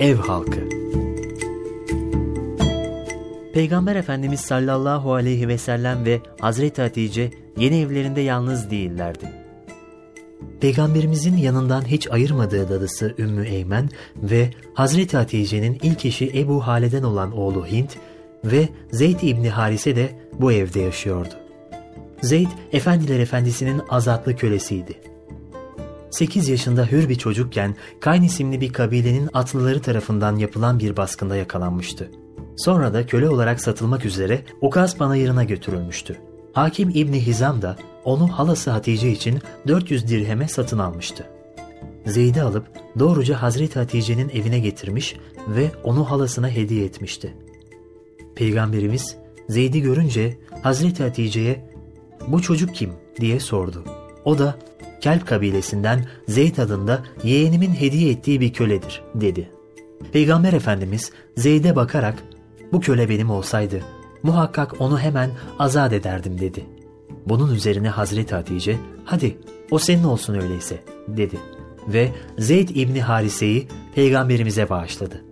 Ev Halkı Peygamber Efendimiz sallallahu aleyhi ve sellem ve Hazreti Hatice yeni evlerinde yalnız değillerdi. Peygamberimizin yanından hiç ayırmadığı dadısı Ümmü Eymen ve Hazreti Hatice'nin ilk eşi Ebu Hale'den olan oğlu Hint ve Zeyd İbni Harise de bu evde yaşıyordu. Zeyd, Efendiler Efendisi'nin azatlı kölesiydi. 8 yaşında hür bir çocukken Kayn isimli bir kabilenin atlıları tarafından yapılan bir baskında yakalanmıştı. Sonra da köle olarak satılmak üzere Ukaz panayırına götürülmüştü. Hakim İbni Hizam da onu halası Hatice için 400 dirheme satın almıştı. Zeyd'i alıp doğruca Hazreti Hatice'nin evine getirmiş ve onu halasına hediye etmişti. Peygamberimiz Zeyd'i görünce Hazreti Hatice'ye bu çocuk kim diye sordu. O da Kelp kabilesinden Zeyd adında yeğenimin hediye ettiği bir köledir dedi. Peygamber Efendimiz Zeyd'e bakarak bu köle benim olsaydı muhakkak onu hemen azat ederdim dedi. Bunun üzerine Hazreti Hatice hadi o senin olsun öyleyse dedi ve Zeyd İbni Harise'yi peygamberimize bağışladı.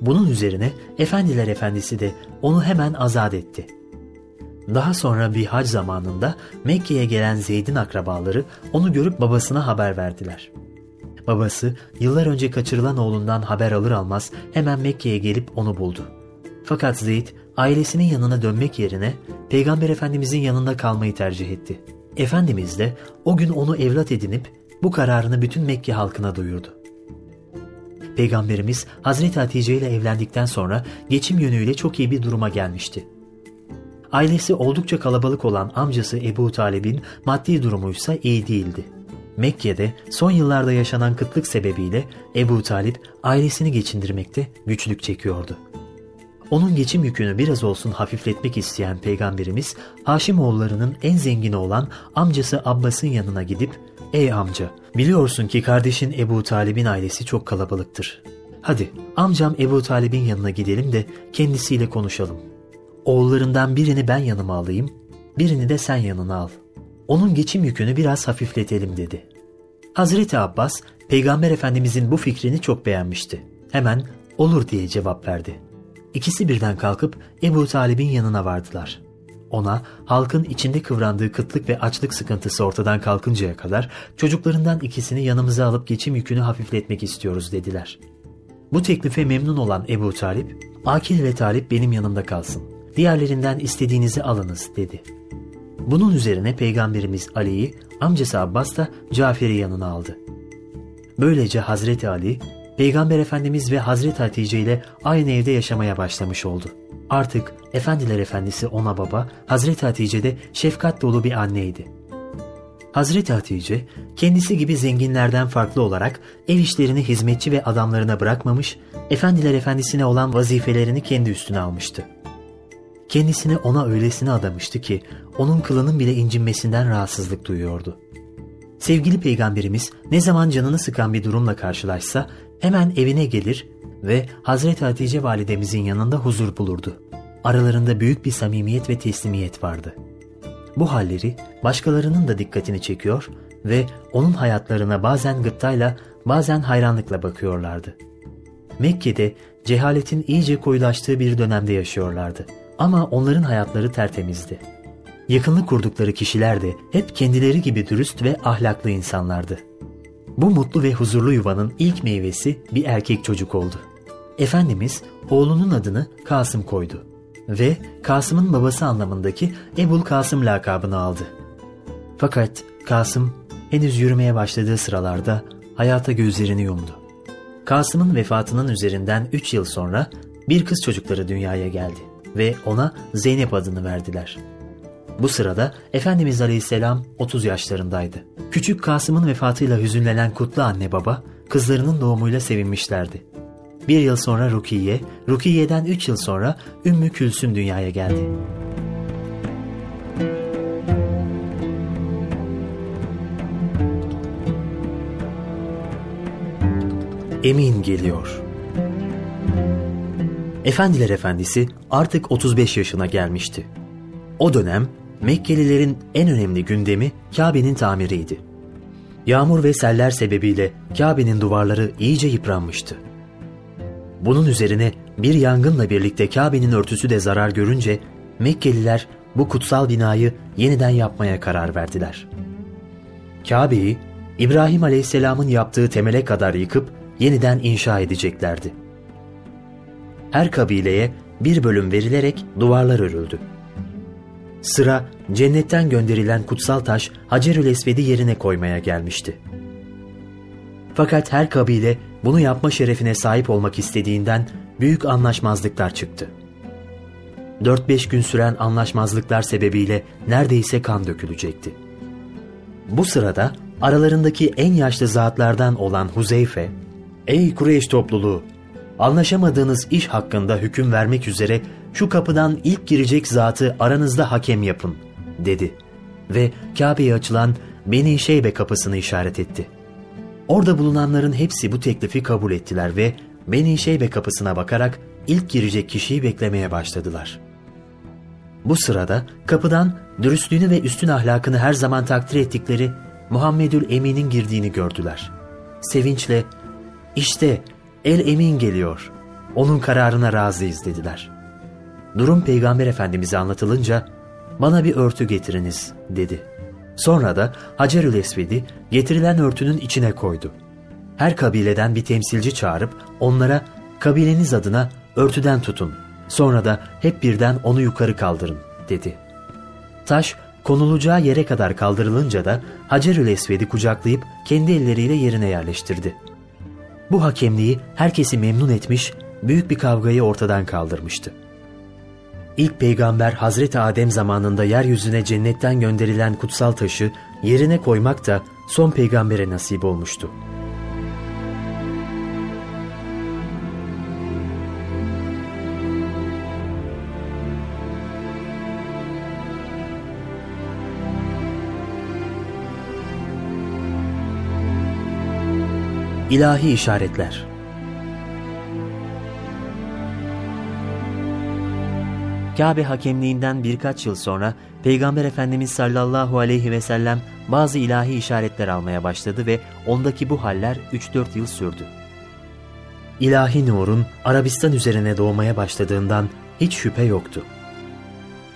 Bunun üzerine Efendiler Efendisi de onu hemen azat etti. Daha sonra bir hac zamanında Mekke'ye gelen Zeyd'in akrabaları onu görüp babasına haber verdiler. Babası yıllar önce kaçırılan oğlundan haber alır almaz hemen Mekke'ye gelip onu buldu. Fakat Zeyd ailesinin yanına dönmek yerine Peygamber Efendimizin yanında kalmayı tercih etti. Efendimiz de o gün onu evlat edinip bu kararını bütün Mekke halkına duyurdu. Peygamberimiz Hazreti Hatice ile evlendikten sonra geçim yönüyle çok iyi bir duruma gelmişti. Ailesi oldukça kalabalık olan amcası Ebu Talib'in maddi durumuysa iyi değildi. Mekke'de son yıllarda yaşanan kıtlık sebebiyle Ebu Talip ailesini geçindirmekte güçlük çekiyordu. Onun geçim yükünü biraz olsun hafifletmek isteyen Peygamberimiz Haşimoğullarının en zengini olan amcası Abbas'ın yanına gidip ''Ey amca biliyorsun ki kardeşin Ebu Talib'in ailesi çok kalabalıktır. Hadi amcam Ebu Talib'in yanına gidelim de kendisiyle konuşalım. Oğullarından birini ben yanıma alayım, birini de sen yanına al. Onun geçim yükünü biraz hafifletelim dedi. Hazreti Abbas, Peygamber Efendimizin bu fikrini çok beğenmişti. Hemen olur diye cevap verdi. İkisi birden kalkıp Ebu Talib'in yanına vardılar. Ona halkın içinde kıvrandığı kıtlık ve açlık sıkıntısı ortadan kalkıncaya kadar çocuklarından ikisini yanımıza alıp geçim yükünü hafifletmek istiyoruz dediler. Bu teklife memnun olan Ebu Talip, Akil ve Talip benim yanımda kalsın. Diğerlerinden istediğinizi alınız dedi. Bunun üzerine Peygamberimiz Ali'yi, amcası Abbas da Cafer'i yanına aldı. Böylece Hazreti Ali, Peygamber Efendimiz ve Hazreti Hatice ile aynı evde yaşamaya başlamış oldu. Artık Efendiler Efendisi ona baba, Hazreti Hatice de şefkat dolu bir anneydi. Hazreti Hatice, kendisi gibi zenginlerden farklı olarak ev işlerini hizmetçi ve adamlarına bırakmamış, Efendiler Efendisi'ne olan vazifelerini kendi üstüne almıştı. Kendisini ona öylesine adamıştı ki onun kılının bile incinmesinden rahatsızlık duyuyordu. Sevgili peygamberimiz ne zaman canını sıkan bir durumla karşılaşsa hemen evine gelir ve Hazreti Hatice validemizin yanında huzur bulurdu. Aralarında büyük bir samimiyet ve teslimiyet vardı. Bu halleri başkalarının da dikkatini çekiyor ve onun hayatlarına bazen gıptayla bazen hayranlıkla bakıyorlardı. Mekke'de cehaletin iyice koyulaştığı bir dönemde yaşıyorlardı. Ama onların hayatları tertemizdi. Yakınlık kurdukları kişiler de hep kendileri gibi dürüst ve ahlaklı insanlardı. Bu mutlu ve huzurlu yuvanın ilk meyvesi bir erkek çocuk oldu. Efendimiz oğlunun adını Kasım koydu ve Kasım'ın babası anlamındaki Ebul Kasım lakabını aldı. Fakat Kasım henüz yürümeye başladığı sıralarda hayata gözlerini yumdu. Kasım'ın vefatının üzerinden 3 yıl sonra bir kız çocukları dünyaya geldi ve ona Zeynep adını verdiler. Bu sırada Efendimiz Aleyhisselam 30 yaşlarındaydı. Küçük Kasım'ın vefatıyla hüzünlenen kutlu anne baba kızlarının doğumuyla sevinmişlerdi. Bir yıl sonra Rukiye, Rukiye'den üç yıl sonra Ümmü Külsüm dünyaya geldi. Emin geliyor. Efendiler Efendisi artık 35 yaşına gelmişti. O dönem Mekkelilerin en önemli gündemi Kabe'nin tamiriydi. Yağmur ve seller sebebiyle Kabe'nin duvarları iyice yıpranmıştı. Bunun üzerine bir yangınla birlikte Kabe'nin örtüsü de zarar görünce Mekkeliler bu kutsal binayı yeniden yapmaya karar verdiler. Kabe'yi İbrahim Aleyhisselam'ın yaptığı temele kadar yıkıp yeniden inşa edeceklerdi. Her kabileye bir bölüm verilerek duvarlar örüldü. Sıra cennetten gönderilen kutsal taş Hacerül Esved'i yerine koymaya gelmişti. Fakat her kabile bunu yapma şerefine sahip olmak istediğinden büyük anlaşmazlıklar çıktı. 4-5 gün süren anlaşmazlıklar sebebiyle neredeyse kan dökülecekti. Bu sırada aralarındaki en yaşlı zatlardan olan Huzeyfe, ''Ey Kureyş topluluğu, anlaşamadığınız iş hakkında hüküm vermek üzere şu kapıdan ilk girecek zatı aranızda hakem yapın.'' dedi ve Kabe'ye açılan Beni Şeybe kapısını işaret etti. Orada bulunanların hepsi bu teklifi kabul ettiler ve Beni Şeybe kapısına bakarak ilk girecek kişiyi beklemeye başladılar.'' Bu sırada kapıdan dürüstlüğünü ve üstün ahlakını her zaman takdir ettikleri Muhammedül Emin'in girdiğini gördüler. Sevinçle işte El Emin geliyor. Onun kararına razıyız dediler. Durum Peygamber Efendimiz'e anlatılınca bana bir örtü getiriniz dedi. Sonra da Hacerül Esved'i getirilen örtünün içine koydu. Her kabileden bir temsilci çağırıp onlara kabileniz adına örtüden tutun. Sonra da hep birden onu yukarı kaldırın dedi. Taş konulacağı yere kadar kaldırılınca da Hacerül Esved'i kucaklayıp kendi elleriyle yerine yerleştirdi. Bu hakemliği herkesi memnun etmiş, büyük bir kavgayı ortadan kaldırmıştı. İlk peygamber Hazreti Adem zamanında yeryüzüne cennetten gönderilen kutsal taşı yerine koymak da son peygambere nasip olmuştu. İlahi işaretler Kabe hakemliğinden birkaç yıl sonra Peygamber Efendimiz sallallahu aleyhi ve sellem bazı ilahi işaretler almaya başladı ve ondaki bu haller 3-4 yıl sürdü. İlahi nurun Arabistan üzerine doğmaya başladığından hiç şüphe yoktu.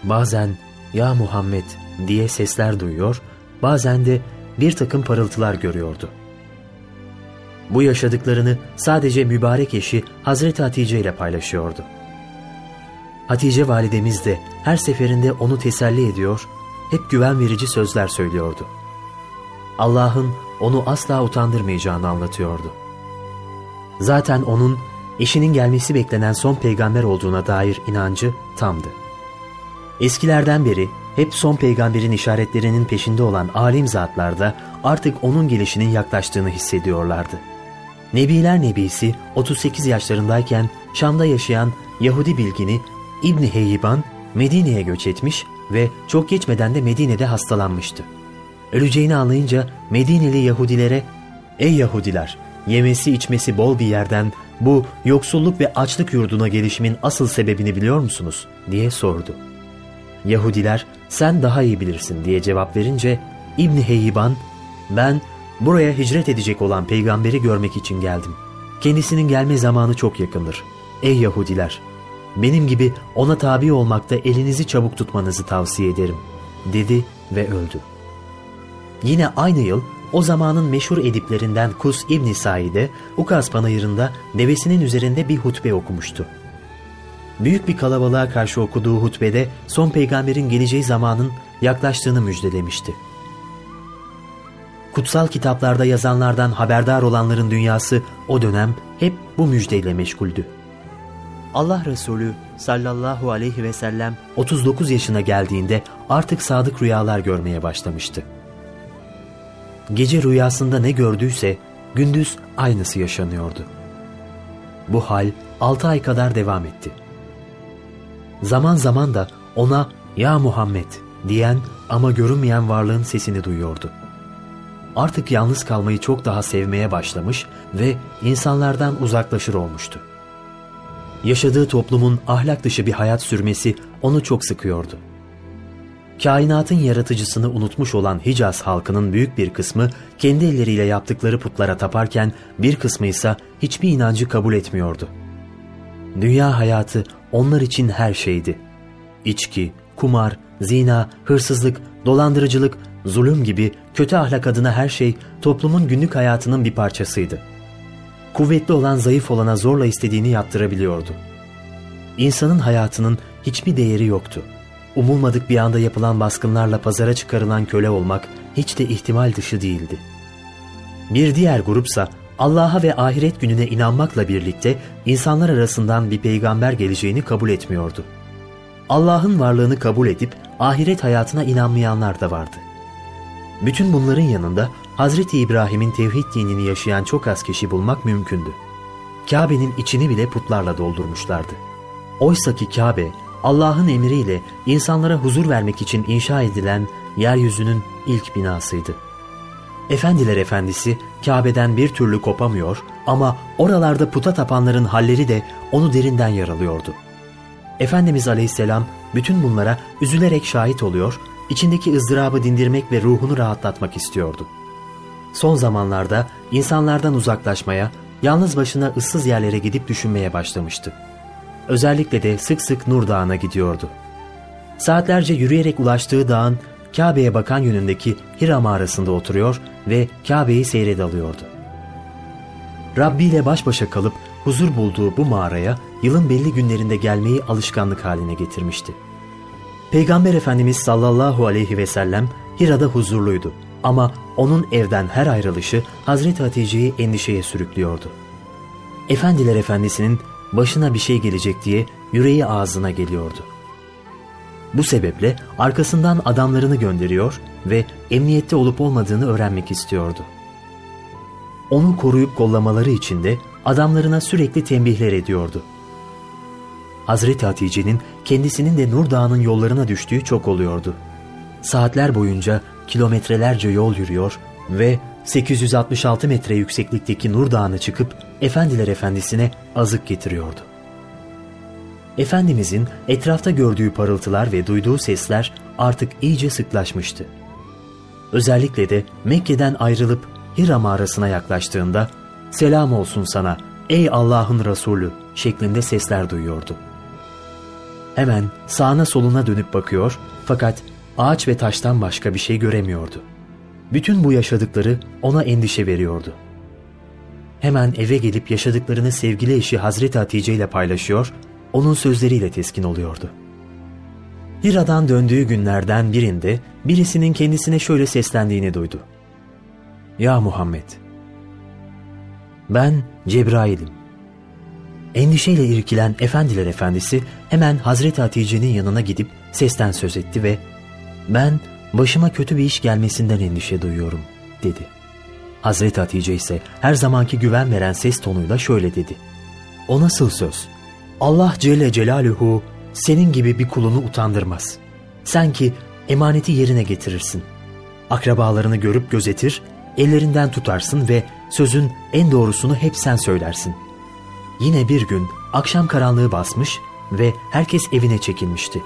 Bazen ''Ya Muhammed'' diye sesler duyuyor, bazen de bir takım parıltılar görüyordu. Bu yaşadıklarını sadece mübarek eşi Hazreti Hatice ile paylaşıyordu. Hatice validemiz de her seferinde onu teselli ediyor, hep güven verici sözler söylüyordu. Allah'ın onu asla utandırmayacağını anlatıyordu. Zaten onun eşinin gelmesi beklenen son peygamber olduğuna dair inancı tamdı. Eskilerden beri hep son peygamberin işaretlerinin peşinde olan alim zatlar da artık onun gelişinin yaklaştığını hissediyorlardı. Nebiler Nebisi 38 yaşlarındayken Şam'da yaşayan Yahudi bilgini İbni Heyyiban Medine'ye göç etmiş ve çok geçmeden de Medine'de hastalanmıştı. Öleceğini anlayınca Medineli Yahudilere ''Ey Yahudiler, yemesi içmesi bol bir yerden bu yoksulluk ve açlık yurduna gelişimin asıl sebebini biliyor musunuz?'' diye sordu. Yahudiler sen daha iyi bilirsin diye cevap verince İbni Heyyiban ben Buraya hicret edecek olan peygamberi görmek için geldim. Kendisinin gelme zamanı çok yakındır. Ey Yahudiler! Benim gibi ona tabi olmakta elinizi çabuk tutmanızı tavsiye ederim. Dedi ve öldü. Yine aynı yıl o zamanın meşhur ediplerinden Kus İbn Said de Ukaz Panayırı'nda devesinin üzerinde bir hutbe okumuştu. Büyük bir kalabalığa karşı okuduğu hutbede son peygamberin geleceği zamanın yaklaştığını müjdelemişti kutsal kitaplarda yazanlardan haberdar olanların dünyası o dönem hep bu müjdeyle meşguldü. Allah Resulü sallallahu aleyhi ve sellem 39 yaşına geldiğinde artık sadık rüyalar görmeye başlamıştı. Gece rüyasında ne gördüyse gündüz aynısı yaşanıyordu. Bu hal 6 ay kadar devam etti. Zaman zaman da ona ''Ya Muhammed'' diyen ama görünmeyen varlığın sesini duyuyordu artık yalnız kalmayı çok daha sevmeye başlamış ve insanlardan uzaklaşır olmuştu. Yaşadığı toplumun ahlak dışı bir hayat sürmesi onu çok sıkıyordu. Kainatın yaratıcısını unutmuş olan Hicaz halkının büyük bir kısmı kendi elleriyle yaptıkları putlara taparken bir kısmı ise hiçbir inancı kabul etmiyordu. Dünya hayatı onlar için her şeydi. İçki, kumar, zina, hırsızlık, dolandırıcılık, zulüm gibi kötü ahlak adına her şey toplumun günlük hayatının bir parçasıydı. Kuvvetli olan zayıf olana zorla istediğini yaptırabiliyordu. İnsanın hayatının hiçbir değeri yoktu. Umulmadık bir anda yapılan baskınlarla pazara çıkarılan köle olmak hiç de ihtimal dışı değildi. Bir diğer grupsa Allah'a ve ahiret gününe inanmakla birlikte insanlar arasından bir peygamber geleceğini kabul etmiyordu. Allah'ın varlığını kabul edip ahiret hayatına inanmayanlar da vardı. Bütün bunların yanında Hazreti İbrahim'in tevhid dinini yaşayan çok az kişi bulmak mümkündü. Kabe'nin içini bile putlarla doldurmuşlardı. Oysa ki Kabe, Allah'ın emriyle insanlara huzur vermek için inşa edilen yeryüzünün ilk binasıydı. Efendiler efendisi Kabe'den bir türlü kopamıyor ama oralarda puta tapanların halleri de onu derinden yaralıyordu. Efendimiz Aleyhisselam bütün bunlara üzülerek şahit oluyor, içindeki ızdırabı dindirmek ve ruhunu rahatlatmak istiyordu. Son zamanlarda insanlardan uzaklaşmaya, yalnız başına ıssız yerlere gidip düşünmeye başlamıştı. Özellikle de sık sık Nur Dağı'na gidiyordu. Saatlerce yürüyerek ulaştığı dağın Kabe'ye bakan yönündeki Hira mağarasında oturuyor ve Kabe'yi seyredalıyordu. Rabbi ile baş başa kalıp huzur bulduğu bu mağaraya yılın belli günlerinde gelmeyi alışkanlık haline getirmişti. Peygamber Efendimiz sallallahu aleyhi ve sellem Hira'da huzurluydu ama onun evden her ayrılışı Hazreti Hatice'yi endişeye sürüklüyordu. Efendiler Efendisi'nin başına bir şey gelecek diye yüreği ağzına geliyordu. Bu sebeple arkasından adamlarını gönderiyor ve emniyette olup olmadığını öğrenmek istiyordu. Onu koruyup kollamaları için de adamlarına sürekli tembihler ediyordu. Hazreti Hatice'nin kendisinin de Nur Dağı'nın yollarına düştüğü çok oluyordu. Saatler boyunca kilometrelerce yol yürüyor ve 866 metre yükseklikteki Nur Dağı'na çıkıp Efendiler Efendisi'ne azık getiriyordu. Efendimizin etrafta gördüğü parıltılar ve duyduğu sesler artık iyice sıklaşmıştı. Özellikle de Mekke'den ayrılıp Hira mağarasına yaklaştığında selam olsun sana ey Allah'ın Resulü şeklinde sesler duyuyordu. Hemen sağına soluna dönüp bakıyor fakat ağaç ve taştan başka bir şey göremiyordu. Bütün bu yaşadıkları ona endişe veriyordu. Hemen eve gelip yaşadıklarını sevgili eşi Hazreti Hatice ile paylaşıyor onun sözleriyle teskin oluyordu. Hira'dan döndüğü günlerden birinde birisinin kendisine şöyle seslendiğini duydu. Ya Muhammed! Ben Cebrail'im. Endişeyle irkilen Efendiler Efendisi hemen Hazreti Hatice'nin yanına gidip sesten söz etti ve ben başıma kötü bir iş gelmesinden endişe duyuyorum dedi. Hazreti Hatice ise her zamanki güven veren ses tonuyla şöyle dedi. O nasıl söz? Allah Celle Celaluhu senin gibi bir kulunu utandırmaz. Sen ki emaneti yerine getirirsin. Akrabalarını görüp gözetir, ellerinden tutarsın ve sözün en doğrusunu hep sen söylersin. Yine bir gün akşam karanlığı basmış ve herkes evine çekilmişti.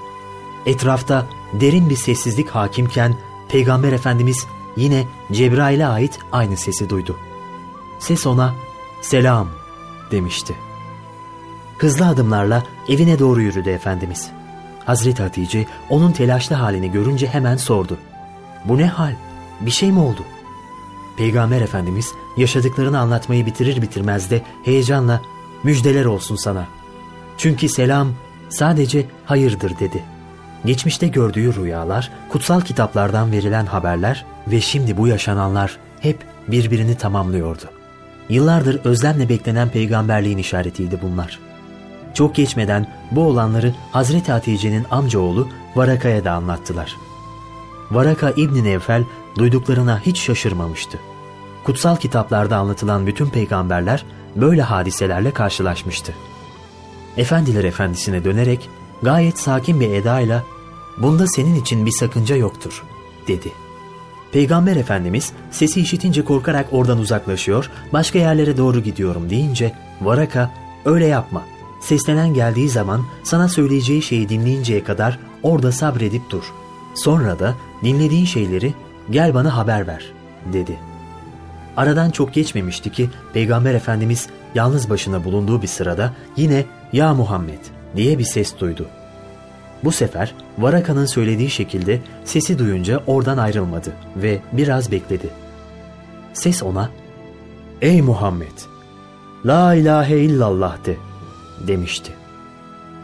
Etrafta derin bir sessizlik hakimken Peygamber Efendimiz yine Cebrail'e ait aynı sesi duydu. Ses ona selam demişti. Hızlı adımlarla evine doğru yürüdü Efendimiz. Hazreti Hatice onun telaşlı halini görünce hemen sordu. Bu ne hal? Bir şey mi oldu? Peygamber Efendimiz yaşadıklarını anlatmayı bitirir bitirmez de heyecanla müjdeler olsun sana. Çünkü selam sadece hayırdır dedi. Geçmişte gördüğü rüyalar, kutsal kitaplardan verilen haberler ve şimdi bu yaşananlar hep birbirini tamamlıyordu. Yıllardır özlemle beklenen peygamberliğin işaretiydi bunlar.'' Çok geçmeden bu olanları Hazreti Hatice'nin amcaoğlu Varaka'ya da anlattılar. Varaka İbni Nevfel duyduklarına hiç şaşırmamıştı. Kutsal kitaplarda anlatılan bütün peygamberler böyle hadiselerle karşılaşmıştı. Efendiler efendisine dönerek gayet sakin bir edayla ''Bunda senin için bir sakınca yoktur.'' dedi. Peygamber Efendimiz sesi işitince korkarak oradan uzaklaşıyor, başka yerlere doğru gidiyorum deyince Varaka ''Öyle yapma, Seslenen geldiği zaman sana söyleyeceği şeyi dinleyinceye kadar orada sabredip dur. Sonra da dinlediğin şeyleri gel bana haber ver dedi. Aradan çok geçmemişti ki Peygamber Efendimiz yalnız başına bulunduğu bir sırada yine ''Ya Muhammed'' diye bir ses duydu. Bu sefer Varaka'nın söylediği şekilde sesi duyunca oradan ayrılmadı ve biraz bekledi. Ses ona ''Ey Muhammed! La ilahe illallah de'' demişti.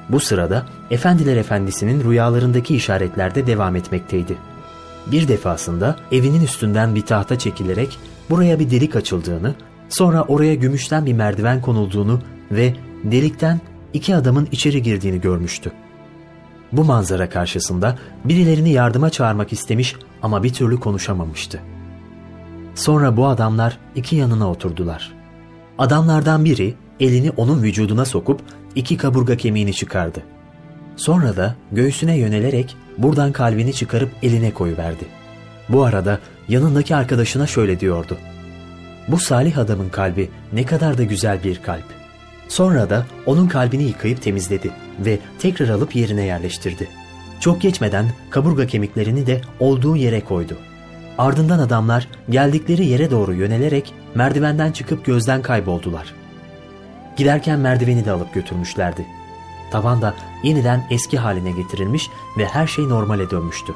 Bu sırada Efendiler Efendisi'nin rüyalarındaki işaretler de devam etmekteydi. Bir defasında evinin üstünden bir tahta çekilerek buraya bir delik açıldığını, sonra oraya gümüşten bir merdiven konulduğunu ve delikten iki adamın içeri girdiğini görmüştü. Bu manzara karşısında birilerini yardıma çağırmak istemiş ama bir türlü konuşamamıştı. Sonra bu adamlar iki yanına oturdular. Adamlardan biri elini onun vücuduna sokup iki kaburga kemiğini çıkardı. Sonra da göğsüne yönelerek buradan kalbini çıkarıp eline koyuverdi. Bu arada yanındaki arkadaşına şöyle diyordu. Bu salih adamın kalbi ne kadar da güzel bir kalp. Sonra da onun kalbini yıkayıp temizledi ve tekrar alıp yerine yerleştirdi. Çok geçmeden kaburga kemiklerini de olduğu yere koydu. Ardından adamlar geldikleri yere doğru yönelerek merdivenden çıkıp gözden kayboldular. Giderken merdiveni de alıp götürmüşlerdi. Tavan da yeniden eski haline getirilmiş ve her şey normale dönmüştü.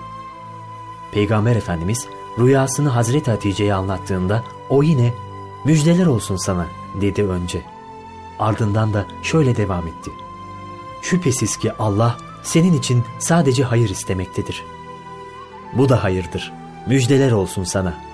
Peygamber Efendimiz rüyasını Hazreti Hatice'ye anlattığında o yine müjdeler olsun sana dedi önce. Ardından da şöyle devam etti. Şüphesiz ki Allah senin için sadece hayır istemektedir. Bu da hayırdır. Müjdeler olsun sana.''